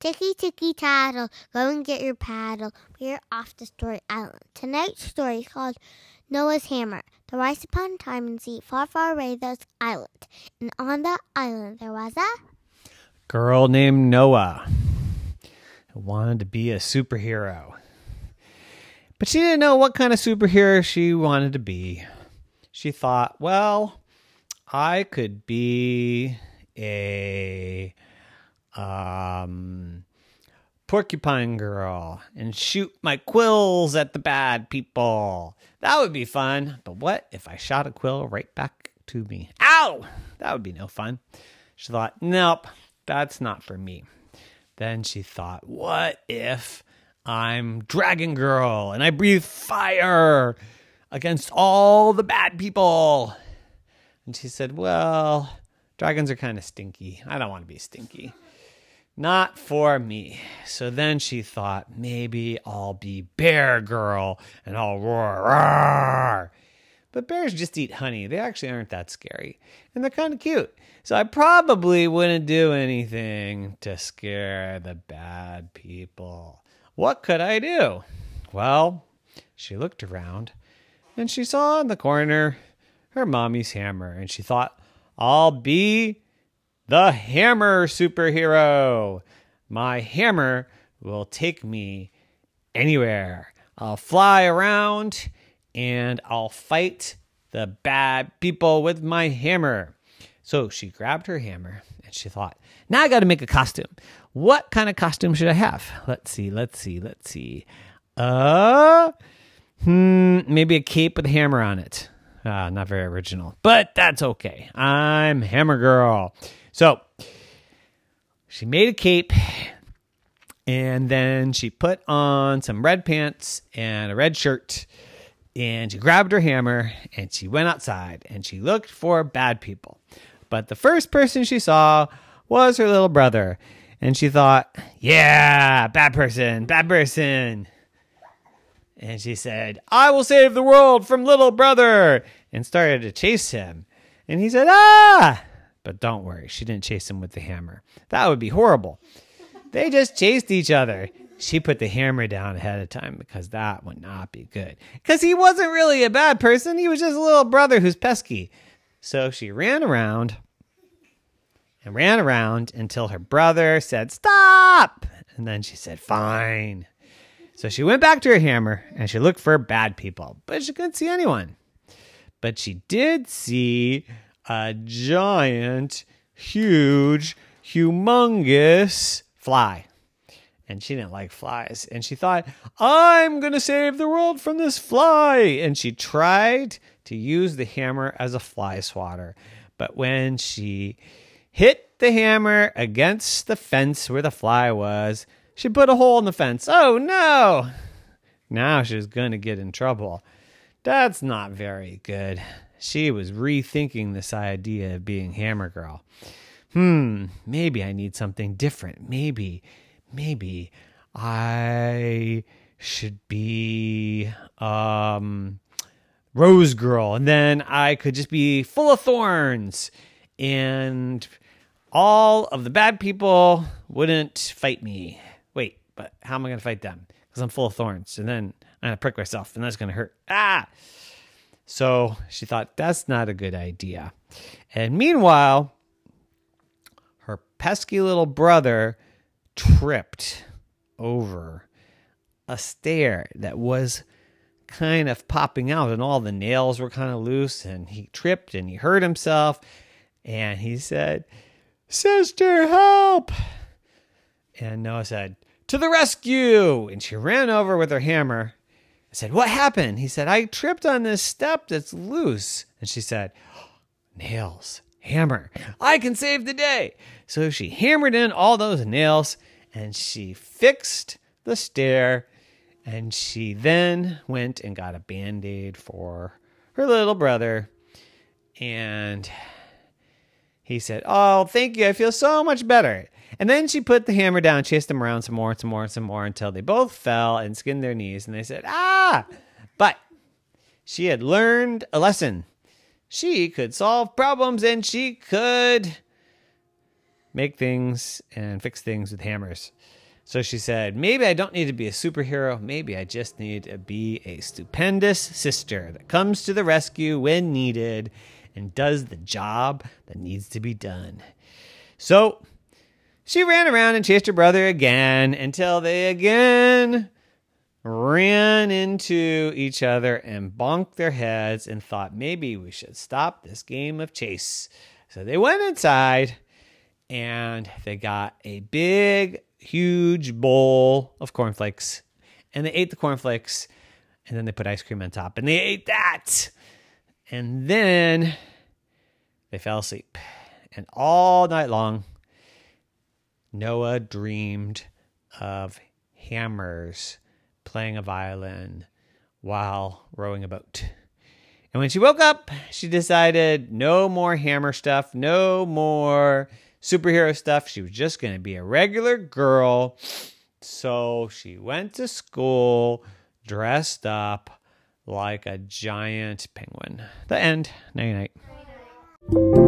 Ticky ticky tattle, go and get your paddle. We're off to Story Island. Tonight's story is called Noah's Hammer. There once upon time in sea far, far away there's island. And on that island there was a girl named Noah who wanted to be a superhero. But she didn't know what kind of superhero she wanted to be. She thought, well, I could be a um, porcupine girl and shoot my quills at the bad people. That would be fun. But what if I shot a quill right back to me? Ow! That would be no fun. She thought, nope, that's not for me. Then she thought, what if I'm Dragon Girl and I breathe fire against all the bad people? And she said, well, dragons are kind of stinky. I don't want to be stinky. Not for me. So then she thought, maybe I'll be Bear Girl and I'll roar, roar. But bears just eat honey. They actually aren't that scary. And they're kind of cute. So I probably wouldn't do anything to scare the bad people. What could I do? Well, she looked around and she saw in the corner her mommy's hammer. And she thought, I'll be the hammer superhero. My hammer will take me anywhere. I'll fly around and I'll fight the bad people with my hammer. So she grabbed her hammer and she thought, now I got to make a costume. What kind of costume should I have? Let's see, let's see, let's see. Uh, hmm, maybe a cape with a hammer on it. Uh, not very original, but that's okay. I'm Hammer Girl. So she made a cape and then she put on some red pants and a red shirt and she grabbed her hammer and she went outside and she looked for bad people. But the first person she saw was her little brother. And she thought, yeah, bad person, bad person. And she said, I will save the world from little brother. And started to chase him. And he said, ah. But don't worry, she didn't chase him with the hammer. That would be horrible. They just chased each other. She put the hammer down ahead of time because that would not be good. Because he wasn't really a bad person, he was just a little brother who's pesky. So she ran around and ran around until her brother said, Stop! And then she said, Fine. So she went back to her hammer and she looked for bad people, but she couldn't see anyone. But she did see a giant, huge, humongous fly. And she didn't like flies. And she thought, I'm going to save the world from this fly. And she tried to use the hammer as a fly swatter. But when she hit the hammer against the fence where the fly was, she put a hole in the fence. Oh no! Now she's going to get in trouble. That's not very good. She was rethinking this idea of being Hammer Girl. Hmm, maybe I need something different. Maybe, maybe I should be um Rose Girl, and then I could just be full of thorns, and all of the bad people wouldn't fight me. But how am I going to fight them? Because I'm full of thorns, and then I'm going to prick myself, and that's going to hurt. Ah! So she thought that's not a good idea. And meanwhile, her pesky little brother tripped over a stair that was kind of popping out, and all the nails were kind of loose. And he tripped and he hurt himself. And he said, Sister, help! And Noah said, To the rescue! And she ran over with her hammer I said, What happened? He said, I tripped on this step that's loose. And she said, Nails, hammer, I can save the day. So she hammered in all those nails and she fixed the stair. And she then went and got a band aid for her little brother. And he said, Oh, thank you. I feel so much better. And then she put the hammer down, chased him around some more, and some more, and some more until they both fell and skinned their knees. And they said, Ah! But she had learned a lesson. She could solve problems and she could make things and fix things with hammers. So she said, Maybe I don't need to be a superhero. Maybe I just need to be a stupendous sister that comes to the rescue when needed and does the job that needs to be done. So she ran around and chased her brother again until they again ran into each other and bonked their heads and thought maybe we should stop this game of chase. So they went inside and they got a big, huge bowl of cornflakes and they ate the cornflakes and then they put ice cream on top and they ate that. And then they fell asleep. And all night long, Noah dreamed of hammers playing a violin while rowing a boat. And when she woke up, she decided no more hammer stuff, no more superhero stuff. She was just going to be a regular girl. So she went to school dressed up like a giant penguin. The end. Night night. Thank you.